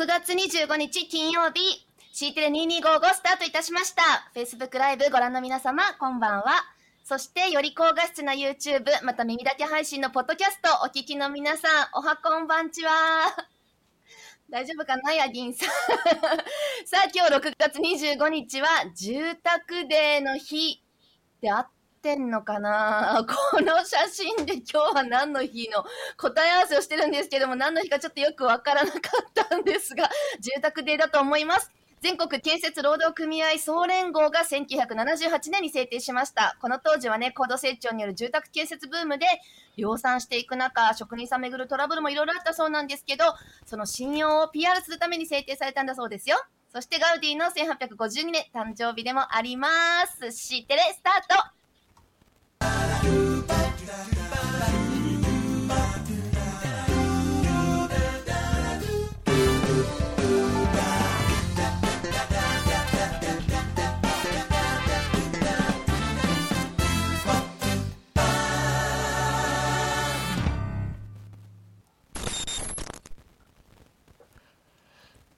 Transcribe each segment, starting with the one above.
6月25日金曜日、C テレ2255スタートいたしました。Facebook ライブご覧の皆様、こんばんは。そして、より高画質な YouTube、また耳だけ配信のポッドキャストお聞きの皆さん、おはこんばんちは。大丈夫かなヤギンさん。さあ、今日6月25日は住宅デーの日であってんのかな？この写真で今日は何の日の答え合わせをしてるんですけども、何の日かちょっとよくわからなかったんですが、住宅デーだと思います。全国建設労働組合総連合が1978年に制定しました。この当時はね、高度成長による住宅建設ブームで量産していく中、職人さんめぐるトラブルもいろいろあったそうなんですけど、その信用を PR するために制定されたんだそうですよ。そしてガウディの1852年誕生日でもあります。シテレスタート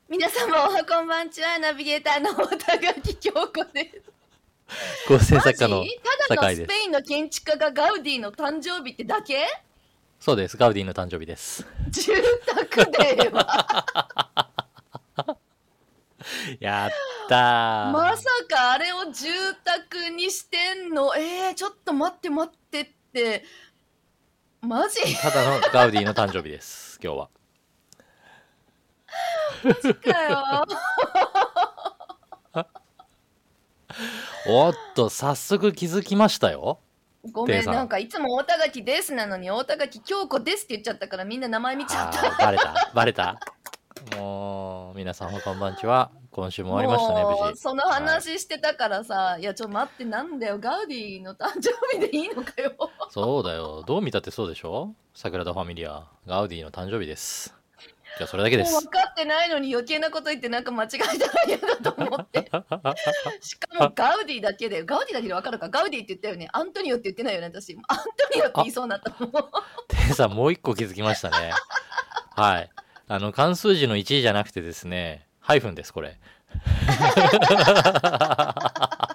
皆様おはこんばんちは、ナビゲーターの大田垣京子です。構成作家のマジただの酒井ですスペインの建築家がガウディの誕生日ってだけ？そうです。ガウディの誕生日です。住宅デーは。やったー、まさかあれを住宅にしてんの？えー、ちょっと待って待ってって。マジ？ただのガウディの誕生日です今日は。かよ おっと早速気づきましたよ。ごめんなんかいつも大田垣ですなのに大田垣京子ですって言っちゃったからみんな名前見ちゃあった。ーバレた？バレた？もう皆さんこんばんちは。今週も終わりましたねも無事。うその話してたからさ、い、やちょ待ってなんだよ。ガウディの誕生日でいいのかよ。そうだよ。どう見たってそうでしょ？サグラダ・ファミリアガウディの誕生日ですじゃあそれだけです。分かってないのに余計なこと言ってなんか間違えたら嫌だと思って。しかもガウディだけでガウディだけで分かるか？ガウディって言ったよね？アントニオって言ってないよね？私。アントニオって言いそうになったもん。テイさんもう一個気づきましたね。はい。あの関数字の1じゃなくてですねハイフンですこれ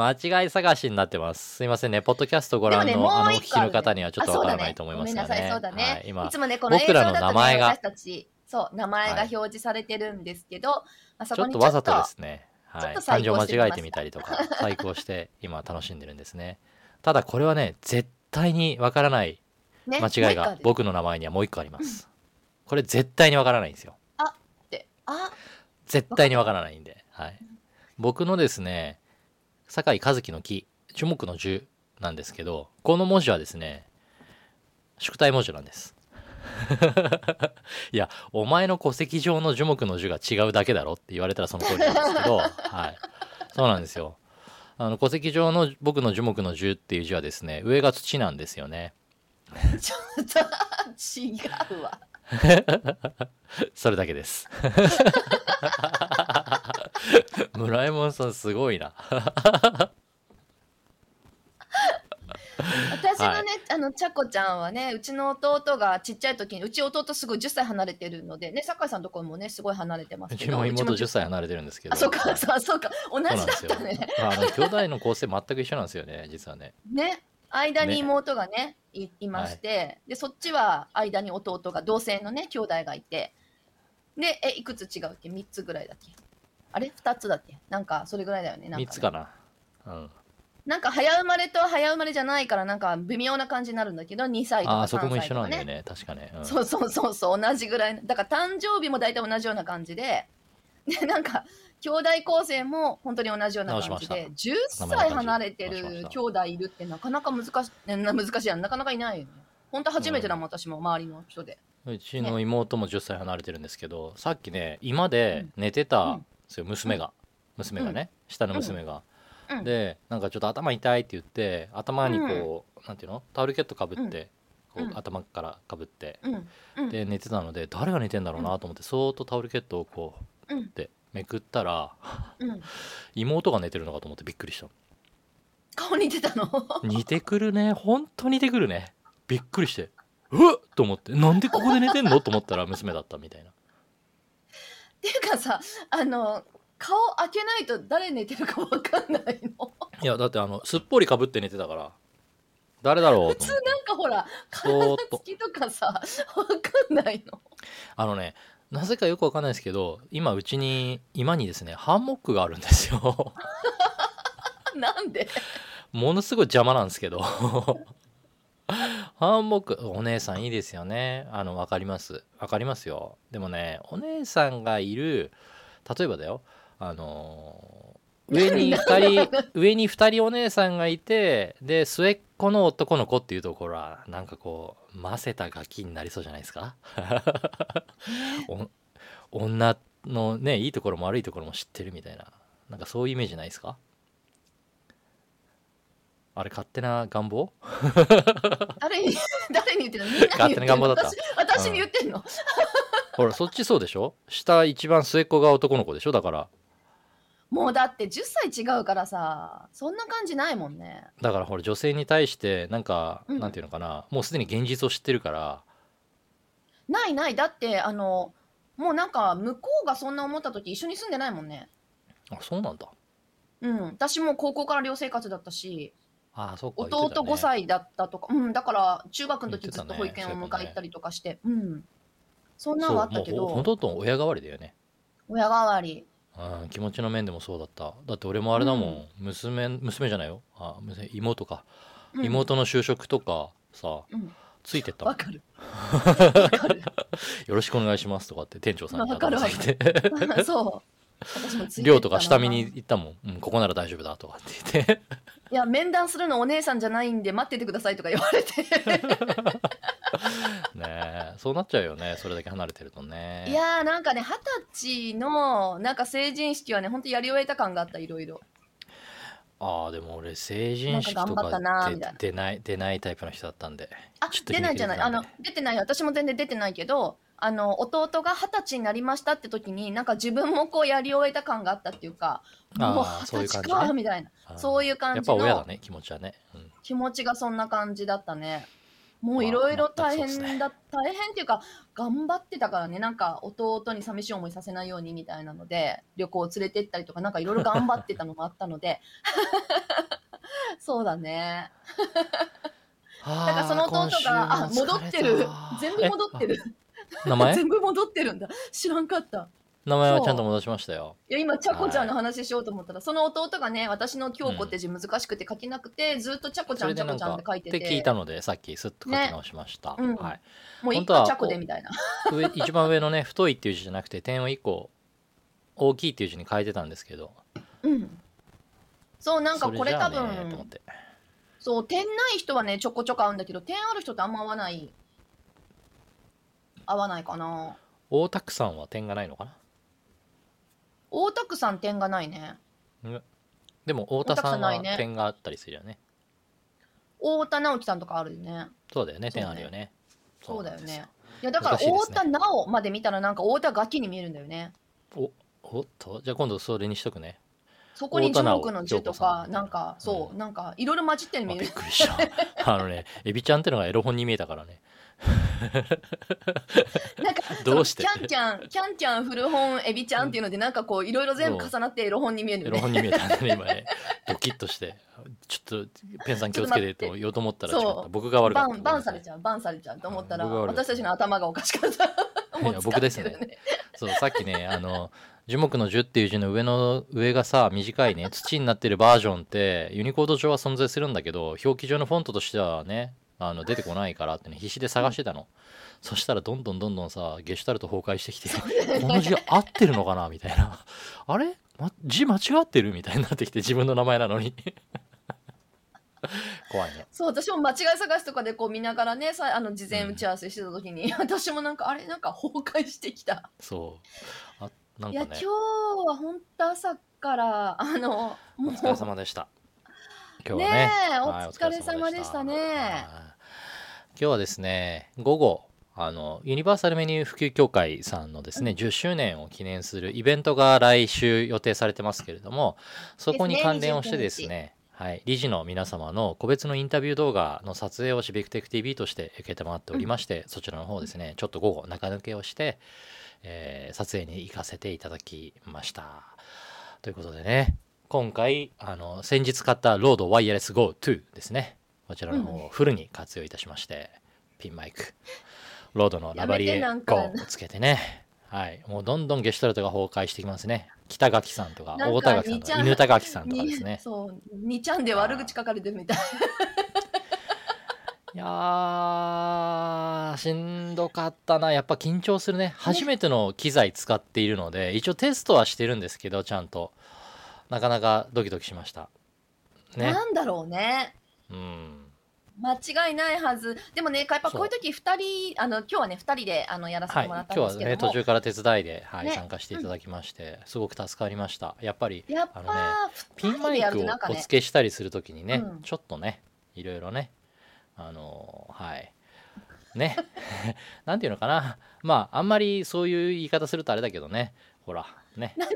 間違い探しになってます。すいませんね。ポッドキャストご覧の,、ねあのお聞きの方にはちょっとわからないと思いますがね。ね。そうだね、はい、い今つもねこの映像僕らのだとね名前が私たちそう名前が表示されてるんですけど、まあ、そちょっとわざとですね。はい。ちょっと細漢字を間違えてみたりとか細工をして今楽しんでるんですね。ただこれはね絶対にわからないね間違いが僕の名前にはもう一個あります。これ絶対にわからないんですよ。ってあ絶対にわからないんで、はい、僕のですね酒井一樹の木。樹木の樹なんですけどこの文字はですね宿題文字なんです。いやお前の戸籍上の樹木の樹が違うだけだろって言われたらその通りなんですけど、はい、そうなんですよ。あの戸籍上の僕の樹木の樹っていう字はですね上が土なんですよね。ちょっと違うわ。それだけです 村右衛門さんすごいな。私のね、あのちゃこちゃんはねうちの弟がちっちゃい時にうち弟すごい10歳離れてるのでね酒井さんとこもねすごい離れてますうけどちも妹10歳れ離れてるんですけど。あそうかそうそうか。同じだったね。あの兄弟の構成全く一緒なんですよね実はね。ね間にね。妹がねいいまして、でそっちは間に弟が同性のね兄弟がいてでえいくつ違うっけ？3つぐらいだっけ？あれ？2つだっけ？なんかそれぐらいだよね。なんかね。3つかな。うん。なんか早生まれと早生まれじゃないからなんか微妙な感じになるんだけど2歳とか3ああそこも一緒なんだよね。確かね、うん。そうそうそうそう同じぐらい。のだから誕生日も大体同じような感じででなんか兄弟構成も本当に同じような感じで10歳離れてる兄弟いるってなかなか難しいな難しいやん。なかなかいないよね。本当初めてだもん、私も周りの人で。うちの妹も10歳離れてるんですけどさっきね今で寝てたんですよ娘が娘がね下の娘が。うん。でなんかちょっと頭痛いって言って頭にこうなんていうの？タオルケットかぶってこううん。頭からかぶって。で寝てたので誰が寝てんだろうなと思ってそーっとタオルケットをこううん。ってめくったらうん。妹が寝てるのかと思ってびっくりした顔似てたの？似てくるね。ほんと似てくるね。びっくりしてうっと思ってなんでここで寝てんの？と思ったら娘だったみたいなっていうかさあの顔開けないと誰寝てるかわかんないの。いやだってあのすっぽりかぶって寝てたから。誰だろう普通と思って。なんかほらそーっと。体つきとかさわかんないの。あのねなぜかよくわかんないですけど今うちに今にですねハンモックがあるんですよ。なんで？ものすごい邪魔なんですけどハンモックお姉さんいいですよね。あの分かります。分かりますよ。でもねお姉さんがいる例えばだよ。あの上に2人上に2人お姉さんがいてで末っ子の男の子っていうところはなんかこうませたガキになりそうじゃないですか？お女のねいいところも悪いところも知ってるみたいな。なんかそういうイメージないですか？あれ勝手な願望？誰に 誰に言ってるのみんなに勝手な願望だった。私私に言ってんの、ほらそっちそうでしょ？下一番末っ子が男の子でしょ？だから。もうだって10歳違うからさそんな感じないもんね。だからほら女性に対してなんか、うん。なんていうのかな？もうすでに現実を知ってるから。ないない。だってあのもうなんか向こうがそんな思った時一緒に住んでないもんね。あそうなんだ。うん。私も高校から寮生活だったしあそうか弟5歳歳だったとか、うんだから中学の時ず言っと保育園を迎え行ったりとかして、うん。そんなのはあったけど。もうほとんど親代わりだよね。親代わり。うん気持ちの面でもそうだった。だって俺もあれだもん、娘娘じゃないよ。あ娘妹か、うん。妹の就職とかさうん。ついてったわかる。わかる。よろしくお願いしますとかって店長さんにわかるわ頭下げてそう。私もついてったな寮とか下見に行ったもん、うん、ここなら大丈夫だとかって言っていや面談するのお姉さんじゃないんで待っててくださいとか言われて。ねえそうなっちゃうよねそれだけ離れてるとね。いやーなんかね二十歳のなんか成人式はね本当やり終えた感があったいろいろ。ああでも俺成人式とか出出ない出ないタイプの人だったんで。あ出ないじゃない。あの出てない私も全然出てないけどあの弟が二十歳になりましたって時になんか自分もこうやり終えた感があったっていうかもうそういう感じね。二十歳かみたいな。そういう感じやっぱ親だのね気持ちはね、うん、気持ちがそんな感じだったね。もまあういろいろ大変だ、大変っていうか頑張ってたからねなんか弟に寂しい思いさせないようにみたいなので旅行連れてったりとかなんかいろいろ頑張ってたのもあったので。そうだね。だからその弟があ戻ってる。全部戻ってる。名前？全部戻ってるんだ。知らんかった名前はちゃんと戻しましたよ。いや今ちゃこちゃんの話しようと思ったら、その弟がね私の京子って字難しくて書けなくて、ずっとちゃこちゃんちゃこちゃんっかて書いてて。って聞いたのでさっきスッと書き直しました、ね。うんはい、もう一個ちゃこでみたいな。上一番上のね太いっていう字じゃなくて点を1個大きいっていう字に変えてたんですけど。うん。そうなんかこれ多分て。そう点ない人はねちょこちょこ合うんだけど点ある人ってあんま合わない。合わないかな。大田区さんは点がないのかな？大田区さん点がないね。でも太田さんは大田区さんないね。点があったりするよね。太田直樹さんとかあるよね。そうだよね。点あるよね。そうだよね。いやだから難しいですね。太田直まで見たらなんか太田ガキに見えるんだよね。おおっと？じゃあ今度それにしとくね。そこに樹木の樹とかなんかそう、うん。なんかいろいろ混じってるあびっの見える。くりした。あのねエビちゃんってのがエロ本に見えたからねなんかどうして？キャンキャンキャンキャン古本エビちゃんっていうのでなんかこういろいろ全部重なってエロ本に見えるエロ本に見えたね今ね。ドキッとしてちょっとペンさん気をつけてと言おうと思ったらそう。僕が悪かったバンバンされちゃうバンされちゃうと思ったら私たちの頭がおかしかった。いや僕ですね。そうさっきねあの樹木の樹っていう字の上の上がさ短いね土になってるバージョンってユニコード上は存在するんだけど表記上のフォントとしてはねあの出てこないからってね必死で探してたの、そしたらどんどんどんどんさゲシュタルト崩壊してきてこの字合ってるのかなみたいな。あれ、ま、字間違ってるみたいになってきて自分の名前なのに。怖いね。そう私も間違い探しとかでこう見ながらねさあの事前打ち合わせしてた時に、私もなんかあれ？なんか崩壊してきた、そう。あなんいやかね今日は本当朝からあのもうお疲れ様でした今日はね。ねお疲れ様でした。ね。はい。今日はですね午後あのユニバーサルメニュー普及協会さんのですね、10周年を記念するイベントが来週予定されてますけれどもそこに関連をしてですねはい、理事の皆様の個別のインタビュー動画の撮影をシビックテック TV として承っておりまして、そちらの方ですねちょっと午後中抜けをして、えー撮影に行かせていただきました。ということでね、今回、あの、先日買ったロードワイヤレス GO 2ですね。こちらの方をフルに活用いたしまして、ピンマイク、ロードのラバリエ GO をつけてね、はい、もうどんどんゲシュタルトが崩壊してきますね。北垣さんとか、大田垣さんとか、犬田垣さんとかですねに。そう2ちゃんで悪口書かれてるみたい いやー、しんどかったな。やっぱ緊張するね。初めての機材使っているので、一応テストはしてるんですけど、ちゃんと。なかなかドキドキしました。ね。なんだろうねうん。間違いないはずでもねやっぱこういう時2人あの今日はね2人であのやらせはい。てもらった今日はね、んですけども、途中から手伝いで、はいね参加していただきまして、すごく助かりました。やっぱり、やっあのねぱ2ピンマイクをお付けしたりするときにね、うんちょっとね、いろいろね、あのーはい。ね。なんていうのかな。まあ、あんまりそういう言い方するとあれだけどね、ほら、ね、何？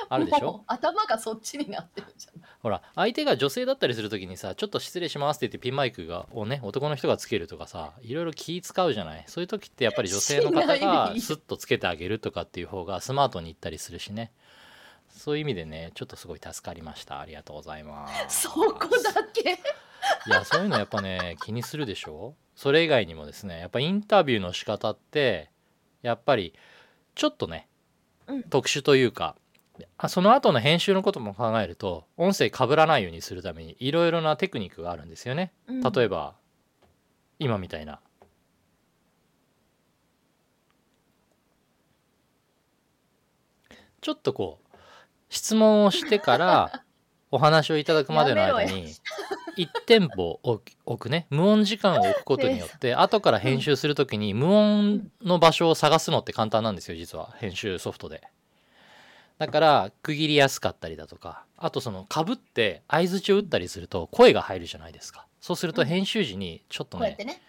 あるでしょ？頭がそっちになってるじゃんほら、相手が女性だったりするときにさ、ちょっと失礼しますって言ってピンマイクがをね、男の人がつけるとかさ、いろいろ気使うじゃない？そういう時ってやっぱり女性の方がいスッとつけてあげるとかっていう方がスマートにいったりするしね。そういう意味でね、ちょっとすごい助かりました。ありがとうございます。そこだけ？いや、そういうのやっぱね、気にするでしょ？それ以外にもですね、やっぱインタビューの仕方って、やっぱり、ちょっとね、うん特殊というか、あその後の編集のことも考えると、音声被らないようにするために、いろいろなテクニックがあるんですよね。例えば、今みたいな。ちょっとこう、質問をしてから、お話をいただくまでの間に、一テンポ置く置くね、無音時間を置くことによって、後から編集するときに無音の場所を探すのって簡単なんですよ、実は。編集ソフトで。だから、区切りやすかったりだとか、あとその、被って相槌を打ったりすると声が入るじゃないですか。そうするとうん。編集時にちょっとねこうやっ、てね。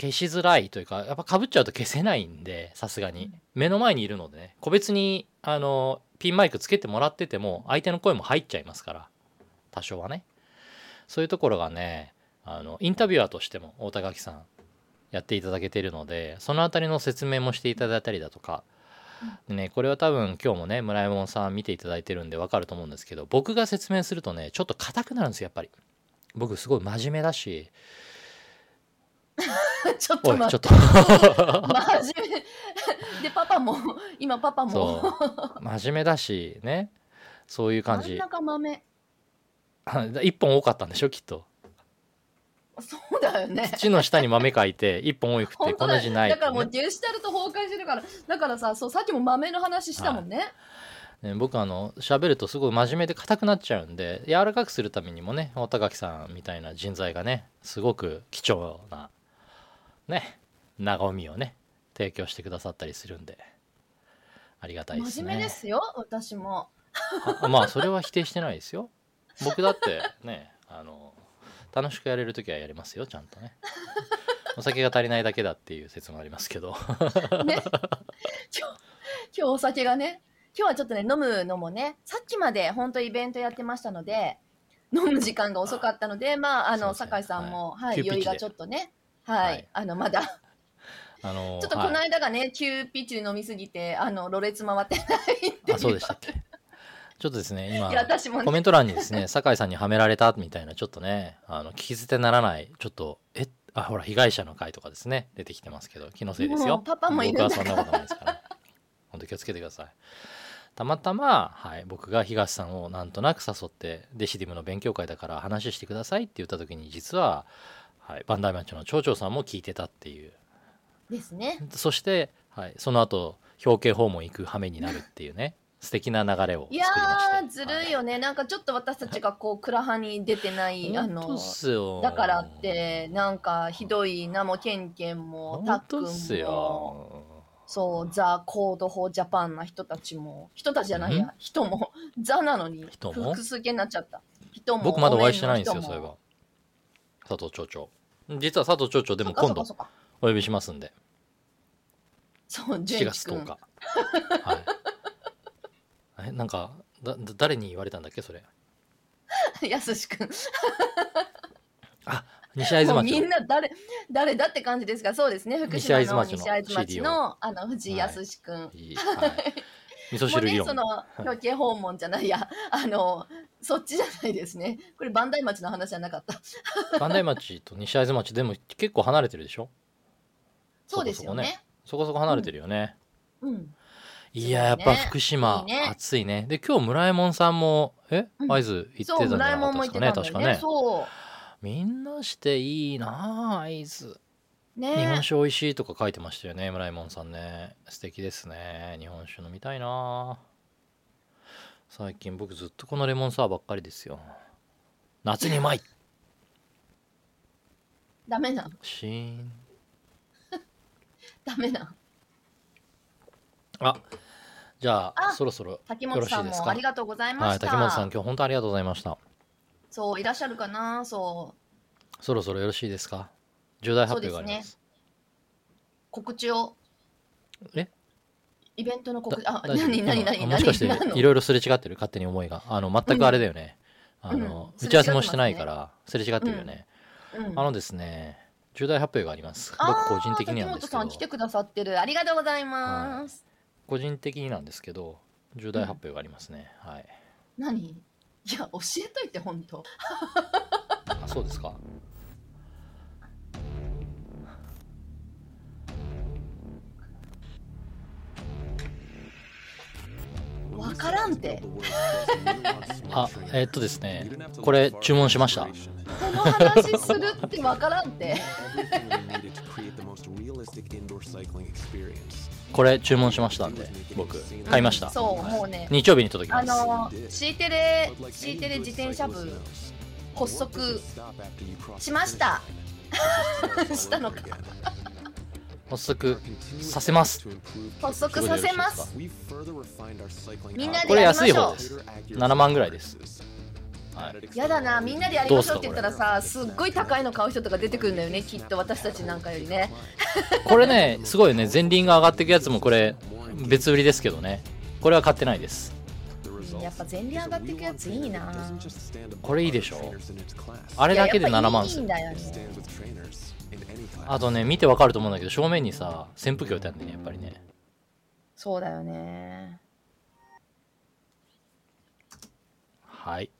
消しづらいというかやっぱかぶっちゃうと消せないんでさすがに。うん。目の前にいるのでね。個別にあのピンマイクつけてもらってても相手の声も入っちゃいますから多少はね。そういうところがねあのインタビュアーとしても大田垣さんやっていただけているのでそのあたりの説明もしていただいたりだとかでねこれは多分今日もね村山さん見ていただいてるんでわかると思うんですけど僕が説明するとねちょっと硬くなるんですよやっぱり。僕すごい真面目だし。ちょっと待っおいちょってと。真面目。でパパも今パパも。そう。真面目だしね。そういう感じ。真ん中豆一本多かったんでしょきっとそうだよね。土の下に豆書いて一本多くてこんな字ないってだからもうねゲシュタルト崩壊してるからだからさそうさっきも豆の話したもんね、ね僕あの喋るとすごい真面目で硬くなっちゃうんで柔らかくするためにもね大田垣さんみたいな人材がねすごく貴重なね和みをね提供してくださったりするんでありがたいですね。真面目ですよ私も。あまあそれは否定してないですよ。僕だってねあの楽しくやれる時はやりますよちゃんとね。お酒が足りないだけだっていう説もありますけど。ね。今日今日お酒がね今日はちょっとね飲むのもねさっきまで本当イベントやってましたので飲む時間が遅かったのでまああの酒井さんも、ははいい、急ピッチで。酔いがちょっとねはい、はい。あのまだ。あのちょっとこのはい。間がね、急ピッチで飲みすぎてあのろれつ回ってないっていあそうでしたっけ？ちょっとですね今いや私もね。コメント欄にですね 酒井さんにはめられたみたいなちょっとねあの聞き捨てならないちょっとえあほら被害者の会とかですね出てきてますけど気のせいですよ。パパもいるん僕はそんなことないですから。本当気をつけてください。たまたま、はい、僕が東さんをなんとなく誘ってデシディムの勉強会だから話してくださいって言った時に実は、はい、バンダイマッチョの町長さんも聞いてたっていう。ですね。そして、はい、その後表敬訪問行く羽目になるっていうね素敵な流れをいやずるいよね、なんかちょっと私たちがこうクラハに出てない あのだからってなんかひどいなもケンケンもた本っくん当っすもよそうザ・コード・フォー・ジャパンな人たちも人たちじゃないや人もザなのに人も？複数形になっちゃった。人も僕まだお会いしてないんですよそういえば佐藤町長。実は佐藤町長でもそ今度お呼びしますんで。そう4月純一君10日はいえなんかだだ誰に言われたんだっけそれ？やすし君。西会津もうみ町んな誰誰だって感じですがそうですね。福西島の会津町の西会津町のあの藤井康君、のい。いはい。味噌汁理論。その表敬訪問じゃないや。あのそっちじゃないですね。これ磐梯町の話じゃなかった。磐梯町と西会津町でも結構離れてるでしょ？そうですよね。そこそこ離れてるよね、うんいややっぱ福い島暑いね。で今日村右衛門さんもえ？うん。会津行ってたんじゃなか村井もんもったですかね。確かね。そみんなしていいなあ会津うね。日本酒美味しいとか書いてましたよね村右衛門さんね。素敵ですね日本酒飲みたいな。最近僕ずっとこのレモンサワーばっかりですよ。夏にうまい。ダメなシーンダメなあじゃああそろそろよろしいですか？もありがとうございまはいした、滝本さん今日本当ありがとうございました。そういらっしゃるかな？そう。そろそろよろしいですか？重大発表があります。そう告知を？え？イベントの告知？あ何何何もしかしていろいろすれ違ってる？勝手に思いが。あの全くあれだよね、あのうん。打ち合わせもしてないからすれ違ってるよね、うん。あのですね重大発表があります。僕個人的になんですけど。滝本さん来てくださってる。ありがとうございます、個人的になんですけど重大発表がありますね、はい。何？いや教えといて本当。あそうですか。わからんて。あえっとですね。これ注文しました。この話するってわからんて これ注文しましたんで僕。買いました。そうもうね日曜日に届きあます。の C テレ C テレ自転車部発足しました。したのか。発足させます。発足させます。みんなでこれやりましょう。安い方です。7万ぐらいですはい。やだなみんなでやりましょうって言ったらさすっごい高いの買う人とか出てくるんだよねきっと私たちなんかよりね。これねすごいよね前輪が上がっていくやつもこれ別売りですけどね。これは買ってないです。うんやっぱ前輪上がっていくやついいな。これいいでしょ。あれだけで7万っすよいいんだよね。あとね見てわかると思うんだけど正面にさ扇風機置いてあるんだよねやっぱりね。そうだよね。はい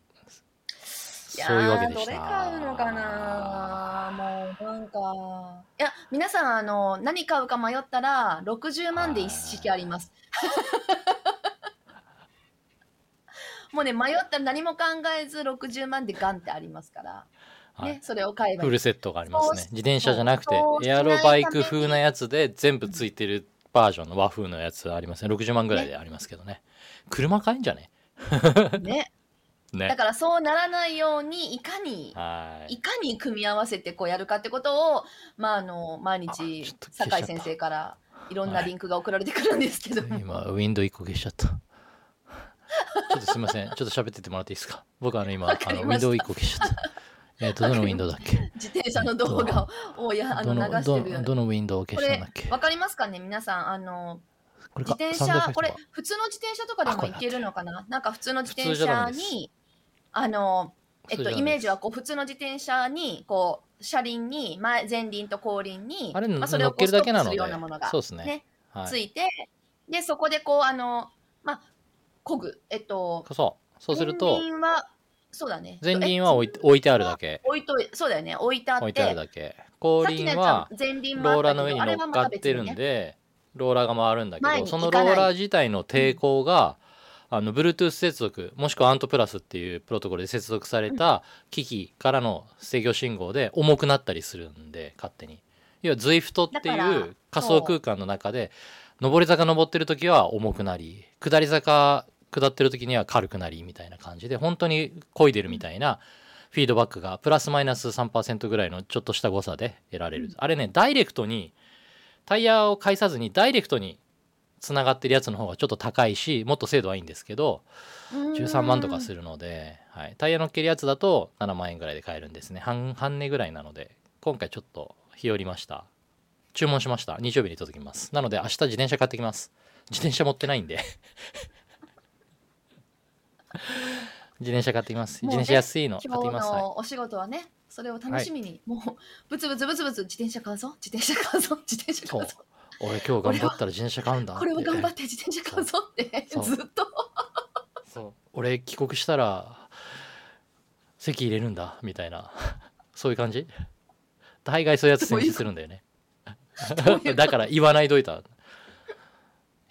そういうわけでした。どれ買うのかな。もうなんか。いや皆さんあの何買うか迷ったら60万で一式あります。もうね迷ったら何も考えず60万でガンってありますから、はい。ねそれを買えばフルセットがありますね。自転車じゃなくてエアロバイク風なやつで全部ついてるバージョンの和風のやつありますね60万ぐらいでありますけどね。車買えんじゃね？ねね。だからそうならないようにいかにはい。いかに組み合わせてこうやるかってことを、まあ、あの毎あ日酒井先生からいろんなリンクが送られてくるんですけど。も、今ウィンドウ1個消しちゃった。ちょっとすいません。ちょっと喋っててもらっていいですか？僕あの今あのウィンドウ1個消しちゃった。えっとどのウィンドウだっけ？自転車の動画をやあのどの流してるどどのウィンドウを消したんだっけ？わかりますかね？皆さんあの自転車これ普通の自転車とかでもいけるのかな？なんか普通の自転車にあのえっとイメージはこう普通の自転車にこう車輪に前前輪と後輪にあれまあ、それをこ乗っけるうストップするだけなのでようなものがそうですね。ねはい。ついて、でそこでこうあのまあ漕ぐえっとそう。そうすると前輪はそうだね。前輪は置い置いてあるだけ。置いといそうだよね。置いてあって置いてあるだけ。後輪は前輪ローラーの上に乗っかってるんあれはまた別にね。でローラーが回るんだけ前どそのローラー自体の抵抗が、あの Bluetooth 接続もしくはアントプラスっていうプロトコルで接続された機器からの制御信号で重くなったりするんで勝手に。要は ZWIFT っていう仮想空間の中で上り坂登ってる時は重くなり下り坂下ってる時には軽くなりみたいな感じで本当に漕いでるみたいなフィードバックがプラスマイナス3%ぐらいのちょっとした誤差で得られる、うん。あれねダイレクトにタイヤを介さずにダイレクトにつながってるやつの方がちょっと高いしもっと精度はいいんですけど13万とかするので、はい、タイヤ乗っけるやつだと7万円ぐらいで買えるんですね。半半値ぐらいなので今回ちょっと日和りました。注文しました。日曜日に届きます。なので明日自転車買ってきます。自転車持ってないんで。自転車買ってきます。ね転車安いの買ってきます、お仕事はねそれを楽しみに、もうブツブツブツブツ自転車買うぞ自転車買うぞ自転車買うぞ俺今日頑張ったら自転車買うんだってこれを頑張って自転車買うぞって。そう。ずっと。そう。俺帰国したら席入れるんだみたいな。そういう感じ？大概そういうやつ戦士するんだよね。だから言わないでおいた。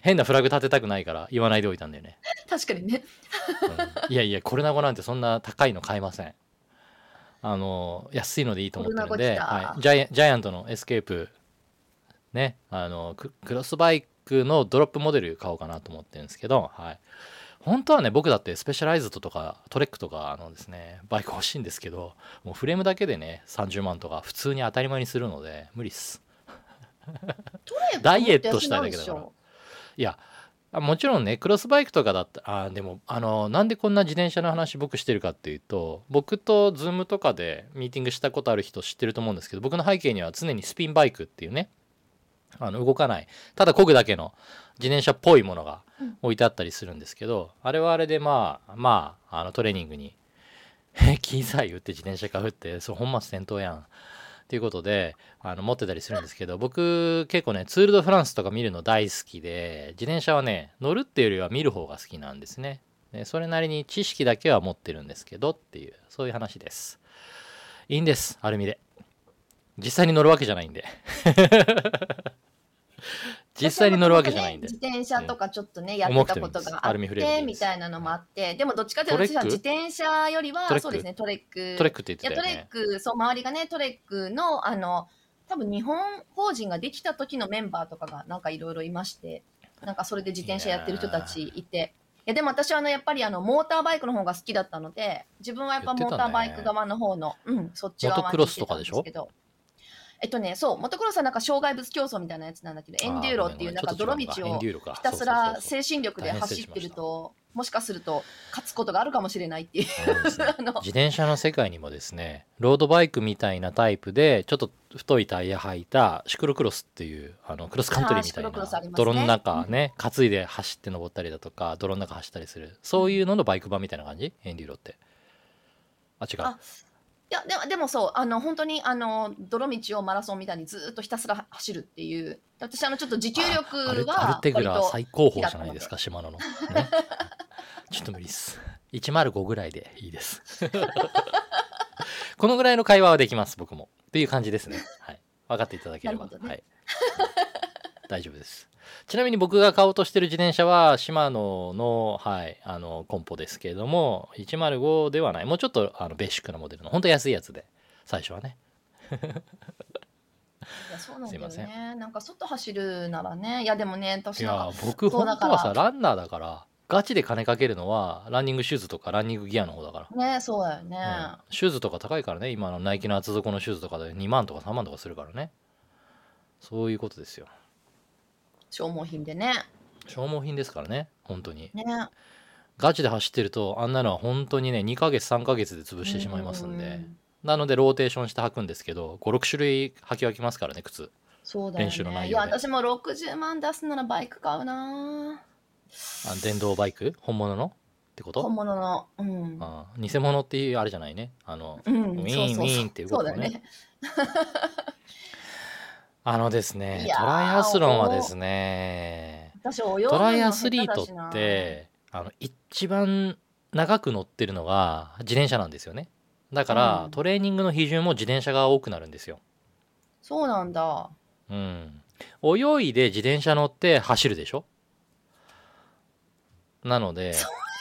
変なフラグ立てたくないから言わないでおいたんだよね、確かにね。うん。いやいやコルナゴなんてそんな高いの買いません。あの安いのでいいと思ってるんで、はい、ジャイアンジャイアントのエスケープねあのククロスバイクのドロップモデル買おうかなと思ってるんですけど、はい、本当はね僕だってスペシャライズドとかトレックとかあのですねバイク欲しいんですけどもうフレームだけでね30万とか普通に当たり前にするので無理っす。ダイエットしたいだけだから。いやあもちろんねクロスバイクとかだったあーでもあのなんでこんな自転車の話僕してるかっていうと僕と Zoom とかでミーティングしたことある人知ってると思うんですけど僕の背景には常にスピンバイクっていうねあの動かない。ただ漕ぐだけの自転車っぽいものが置いてあったりするんですけど、あれはあれでまあまああのトレーニングに機材売って自転車買うってそう本末転倒やん。っていうことであの持ってたりするんですけど僕結構ねツール・ド・フランスとか見るの大好きで自転車はね乗るっていうよりは見る方が好きなんですね。でそれなりに知識だけは持ってるんですけどっていうそういう話です。いいんですアルミで。実際に乗るわけじゃないんで実際に乗るわけじゃないんで。自転車とかちょっとね、やってたことがあってみたいなのもあってでもどっちかというと自転車よりはそうですねトレック。トレックって言っていやトレックそう周りがねトレックのあの多分日本法人ができた時のメンバーとかがなんかいろいろいましてなんかそれで自転車やってる人たちいて。いやでも私はあのやっぱりあのモーターバイクの方が好きだったので自分はやっぱモーターバイク側の方の、うんそっち側にモトクロスとかでしょ？行ってたんすけどえっとねそうモトクロスはなんか障害物競争みたいなやつなんだけどエンデューロっていうなんか泥道をひひたすら精神力で走ってるともしかすると勝つことがあるかもしれないっていう。あの自転車の世界にもですねロードバイクみたいなタイプでちょっと太いタイヤ履いたシクロクロスっていうあのクロスカントリーみたいなね。泥の中ね担いで走って登ったりだとか泥の中走ったりする。そういうののバイク版みたいな感じ？エンデューロって。あ違う。あいやでもでもそうあの本当にあの泥道をマラソンみたいにずっとひたすら走るっていう。私あのちょっと持久力アルがアルテグラ最高峰じゃないですか島野の、ね、ちょっと無理っす。105ぐらいでいいです。このぐらいの会話はできます僕も。っていう感じですね。はい。分かっていただければ、ね。はい。大丈夫ですちなみに僕が買おうとしてる自転車はシマノの,、はい、あのコンポですけれども105ではない。もうちょっとあのベーシックなモデルの本当安いやつで最初はね。いやそうなんだよね。なんか外走るならね。いやでもねいや私なんか僕そう本当はさランナーだからガチで金かけるのはランニングシューズとかランニングギアの方だから、ねそうだよね、うん。シューズとか高いからね。今のナイキの厚底のシューズとかで2万とか3万とかするからね。そういうことですよ消耗品でね。消耗品ですからね本当に。ね。ガチで走ってるとあんなのは本当にね2ヶ月3ヶ月で潰してしまいますんで。なのでローテーションして履くんですけど56種類履き分けますからね靴。そうだよね。練習の内容で。いや私も60万出すならバイク買うな。あ電動バイク？本物の？ってこと？本物の。うん。あ偽物っていうあれじゃないね。あのうん。ウィーンウィーンっていうことね。そうだよねあのですねトライアスロンはですねトライアスリートってあの一番長く乗ってるのが自転車なんですよね。だから、うん。トレーニングの比重も自転車が多くなるんですよ。そうなんだ。うん。泳いで自転車乗って走るでしょ？なので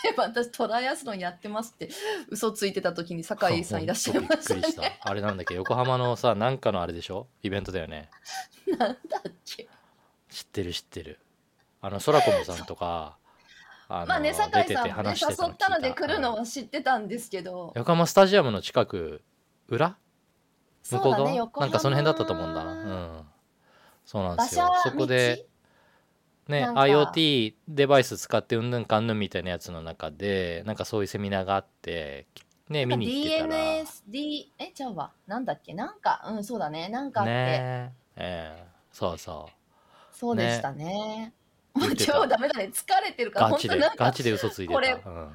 え私トライアスロンやってますって嘘ついてた時に酒井さんいらっしゃいましたほんとびっくりした。ねあれなんだっけ横浜のさなんかのあれでしょ？イベントだよね。なんだっけ？知ってる知ってる。あのソラコムさんとかまあね酒井さんもね誘ったので来るのはは知ってたんですけど。横浜スタジアムの近く裏？向こう側？ねなんかその辺だったと思うんだ。うん。そうなんですよ。そこでね IoT デバイス使ってうんぬんかんぬんみたいなやつの中でなんかそういうセミナーがあってね見に行ってたら。DNSD えちゃうわ。なんだっけ？なんかうんそうだね。なんかあって、ね。ええ。そうそう。そうでしたね。もう今日ダメだね。疲れてるからガチでガチで嘘ついてた、うん、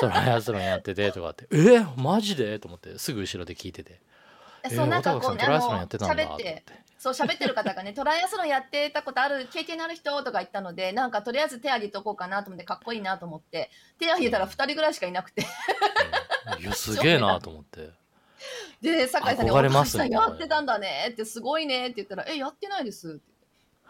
トライアスロンやっててとかって「え？マジで?」と思ってすぐ後ろで聞いてて「えそうなんかこうんトライアスロンやってたんだ」あの喋っててそう喋ってる方がね トライアスロンやってたことある経験のある人とか言ったのでなんかとりあえず手挙げとこうかなと思ってかっこいいなと思って手挙げたら2人ぐらいしかいなくて。すげえなと思って。で酒井さんに「憧れますねお酒井さんやってたんだね」ってすごいねって言ったら「えやってないです」って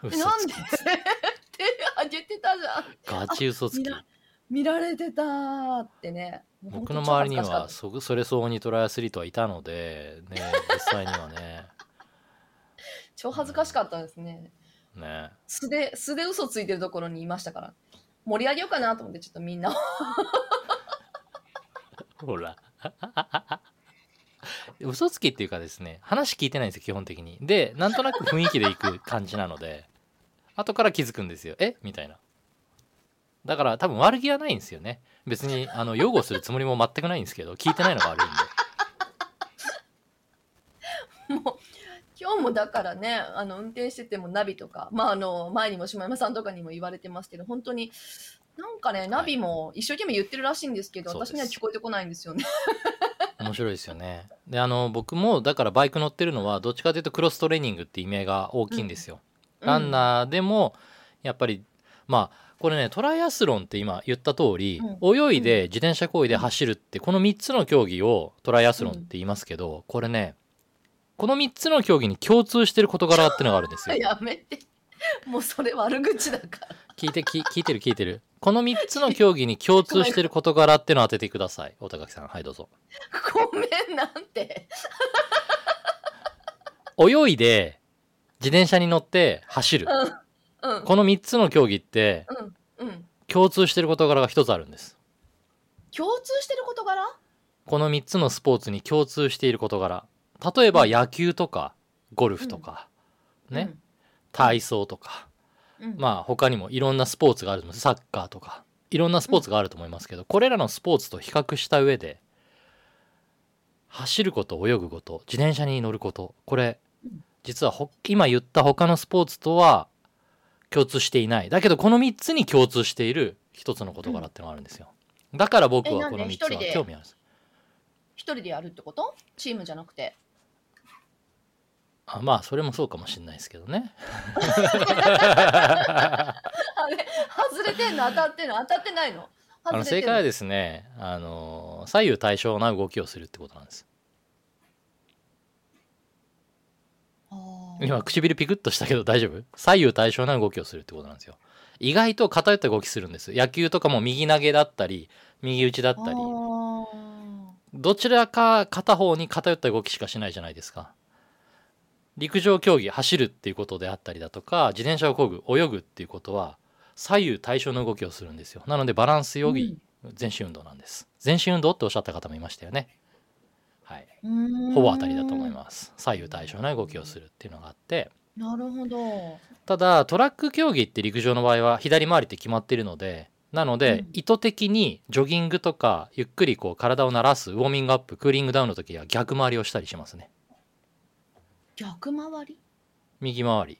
え嘘つき。なんで？手挙げてたじゃん。ガチ嘘つき。見ら見られてたってね僕の周りにはそそれ相応にトライアスリートはいたのでね実際にはねた超恥ずかしかったですねね素で素で嘘ついてるところにいましたから盛り上げようかなと思ってちょっとみんなをほら嘘つきっていうかですね話聞いてないんですよ基本的にでなんとなく雰囲気でいく感じなので後から気づくんですよえみたいなだから多分悪気はないんですよね。別にあの擁護するつもりも全くないんですけど聞いてないのが悪いんで。もう今日もだからねあの運転しててもナビとか、まあ、あの前にも島山さんとかにも言われてますけど本当になんかねナビも一生懸命言ってるらしいんですけど、そうです。私には聞こえてこないんですよね。面白いですよね。であの僕もだからバイク乗ってるのはどっちかというとクロストレーニングって意味合いが大きいんですよ、ランナーでもやっぱりまあこれねトライアスロンって今言った通り、泳いで自転車行為で走るってこの3つの競技をトライアスロンって言いますけど、これねこの3つの競技に共通してる事柄ってのがあるんですよ。やめて。もうそれ悪口だから。聞いてき聞いてる聞いてる。この3つの競技に共通してる事柄ってのを当ててください。大高木さん。はいどうぞ。ごめんなんて。泳いで自転車に乗って走る。うんうん。この3つの競技ってうん。うん。共通してる事柄が一つあるんです。共通してる事柄？この3つのスポーツに共通している事柄。例えば野球とかゴルフとか、ね、体操とか。うん、まあ他にもいろんなスポーツがあると思います。サッカーとか。いろんなスポーツがあると思いますけど、これらのスポーツと比較した上で走ること泳ぐこと自転車に乗ることこれうん。実はほ今言った他のスポーツとは共通していない。だけどこの3つに共通している一つの事柄ってのがあるんですよ。だから僕はこの3つは興味あるんです。一人でやるってこと？チームじゃなくて？あまあそれもそうかもしれないですけどね。あれ外れてんの当たってんの？当たってないの？あの正解はですねあの左右対称な動きをするってことなんです。あー今唇ピクッとしたけど大丈夫？左右対称な動きをするってことなんですよ。意外と偏った動きするんです野球とかも右投げだったり右打ちだったり。どちらか片方に偏った動きしかしないじゃないですか。陸上競技走るっていうことであったりだとか自転車を漕ぐ泳ぐっていうことは左右対称の動きをするんですよ。なのでバランスより全身運動なんです。全身運動っておっしゃった方もいましたよねはい。ほぼ当たりだと思います。左右対称な動きをするっていうのがあって。すなるほど。ただトラック競技って陸上の場合は左回りって決まっているのでなので、うん。意図的にジョギングとかゆっくりこう体を慣らすウォーミングアップクーリングダウンの時は逆回りをしたりしますね。逆回り？右回り。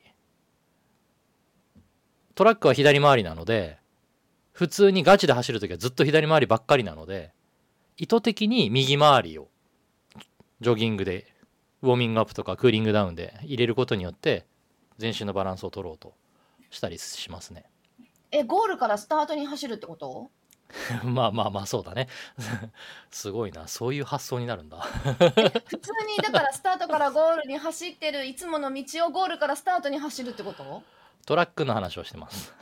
トラックは左回りなので普通にガチで走る時はずっと左回りばっかりなので意図的に右回りをジョギングでウォーミングアップとかクーリングダウンで入れることによって全身のバランスを取ろうとしたりしますね。えゴールからスタートに走るってこと？まあまあまあそうだね。すごいな。そういう発想になるんだ。普通にだからスタートからゴールに走ってるいつもの道をゴールからスタートに走るってこと？トラックの話をしてます。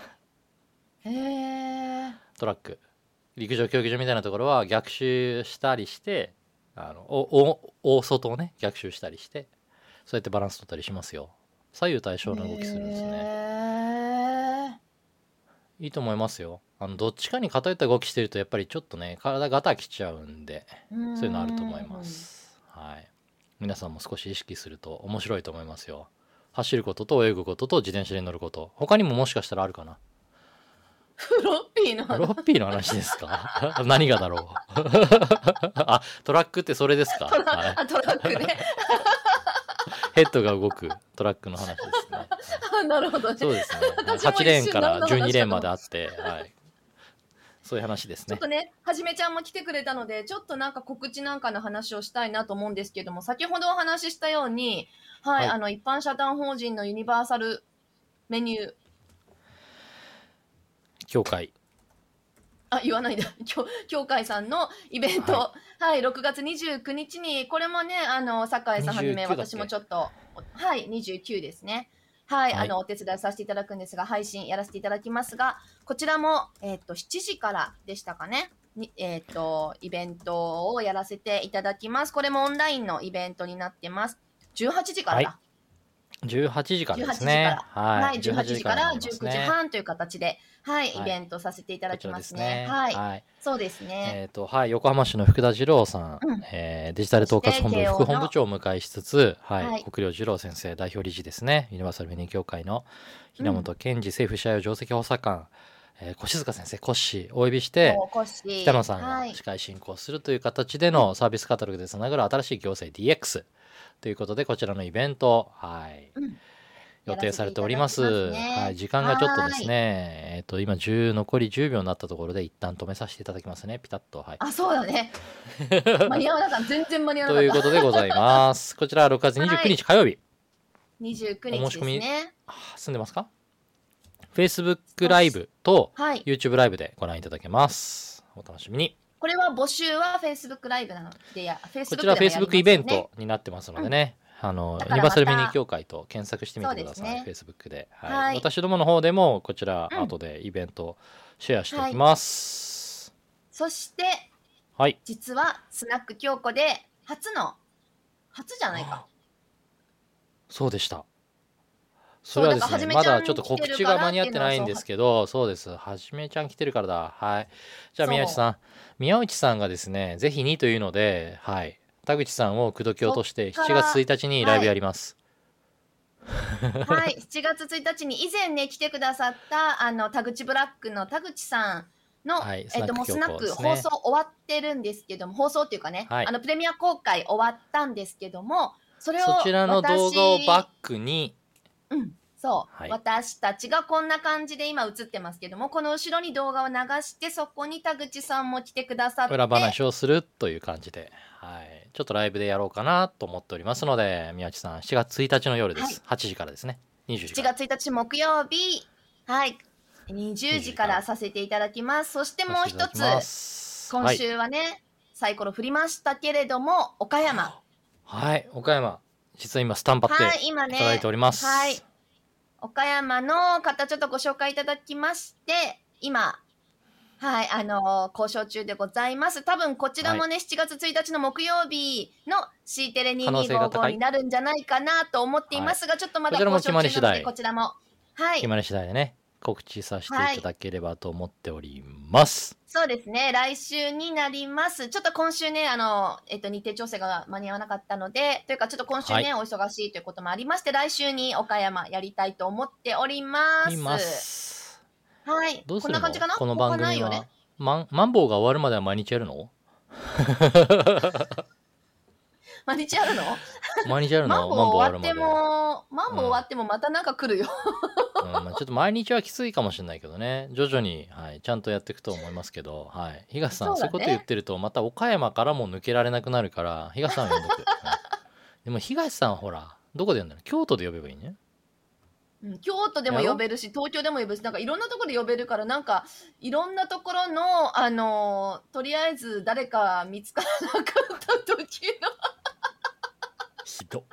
へえトラック。陸上競技場みたいなところは逆襲したりしてあのおお大外をね逆襲したりしてそうやってバランス取ったりしますよ。左右対称の動きするんですね。ねいいと思いますよ。あのどっちかに偏った動きしてるとやっぱりちょっとね体ガタきちゃうんでそういうのあると思います。はい。皆さんも少し意識すると面白いと思いますよ。走ることと泳ぐことと自転車に乗ること。他にももしかしたらあるかなフロッピーのフロッピーの話ですか？何がだろう？あトラックってそれですか、はい、あトラックね。ヘッドが動くトラックの話ですね。あなるほどね。そうですね。私も8レーンから一瞬何の話かと12レーンまであって、はい、そういう話ですね。ちょっと。ね、はじめちゃんも来てくれたので、ちょっとなんか告知なんかの話をしたいなと思うんですけども、先ほどお話ししたように、はい、はい。あの、一般社団法人のユニバーサルメニュー、協会。あ、言わないんだ。協協会さんのイベント、は、はい6月29日に、これもね、あの、酒井さんはじめ、29だっけ？私もちょっと、はい、29ですね。はい、はいあの、お手伝いさせていただくんですが、配信やらせていただきますが、こちらも、えっ、と、7時からでしたかね？にえっ、と、イベントをやらせていただきます。これもオンラインのイベントになってます。18時からだ。18時からです18ね。はい、18時から19になりますね。時半という形で、はい、はい。イベントさせていただきますね。はい、はい。そうですね。えっ、と、はい、横浜市の福田二郎さん、うん。えーデジタル統括本部副本部長を迎えしつつ、はい、はい。国領二郎先生、代表理事ですね、ユニバーサルメニュー協会の稲本健二政府試合上席補佐官、えー、越塚先生、コッシー、お呼びして、北野さんはい。が司会進行するという形でのサービスカタログでつながる新しい行政 DX ということで、こちらのイベント、はい、うん予定されております。ますねはい、時間がちょっとですね、えっ、と、今10、残り10秒になったところで一旦止めさせていただきますね。ピタッと。はい。あ、そうだね。間に合わなかった。全然間に合わなかった。ということでございます。こちら6月29日火曜日。29日ですお申し込み済んでますか ?Facebook ライブとはい。YouTube ライブでご覧いただけます。お楽しみに。これは募集は Facebook ライブなのでや、Facebook こちらでもやります Facebook イベントになってますのでね。あのユニバーサルまたメニ協会と検索してみてください、そうで Facebook で、はい。はい私どもの方でもこちら、うん後でイベントシェアしておきます。そして、はい、実はスナック京子で初の、初じゃないか。そうでしたそれはですね。まだちょっと告知が間に合ってないんですけどそう。です。はじめちゃん来てるからだ。はい。じゃあ宮内さん。宮内さんがですねぜひにというのではい。田口さんを口説き落として7そっから月1日にライブやります、はい。7月1日に以前ね、来てくださった、あの、田口ブラックの田口さんの、はい。えっと、もうスナック放送終わってるんですけども、放送っていうかね、はい。あの、プレミア公開終わったんですけども、それをそちらの動画をバックにうん、そう、はい。私たちがこんな感じで今映ってますけどもこの後ろに動画を流してそこに田口さんも来てくださって裏話をするという感じで、はい、ちょっとライブでやろうかなと思っておりますので宮内さん7月1日の夜です、8時からですね。20時7から。月1日木曜日。はい。20時からさせていただきます。そしてもう一つ今週はね、サイコロ振りましたけれども岡山。はい、はい、岡山実は今スタンバってはい今ね。いただいております、はい岡山の方ちょっとご紹介いただきまして今はい、あのー交渉中でございます。多分こちらもね、7月1日の木曜日の C テレ可能性が高2255いになるんじゃないかなと思っていますが、ちょっとまだこちらも交渉中なので、決まり次第こちらも。はい決。まり次第でね告知させていただければと思っております、そうですね、来週になります。ちょっと今週ね、あの、えっと、日程調整が間に合わなかったので、というか、ちょっと今週ね、はお忙しいということもありまして、来週に岡山やりたいと思っております。います。はい。どうするの？こんな感じかな？この番組は、よね。マンマンボウが終わるまでは毎日やるの？毎日あるの？毎日やるの？マンボウ終わっても、マンボウ終わってもまたなんか来るよ。うんまあ、ちょっと毎日はきついかもしれないけどね。徐々に、はい、ちゃんとやっていくと思いますけど、はい、東さんそう,、いうこと言ってるとまた岡山からも抜けられなくなるから東さんを呼んどく、はい。でも東さんはほらどこで呼んだの？京都で呼べばいいね。うん京都でも呼べるし、東京でも呼べるし、なんかいろんなところで呼べるから、なんかいろんなところの、あのーとりあえず誰か見つからなかった時のひど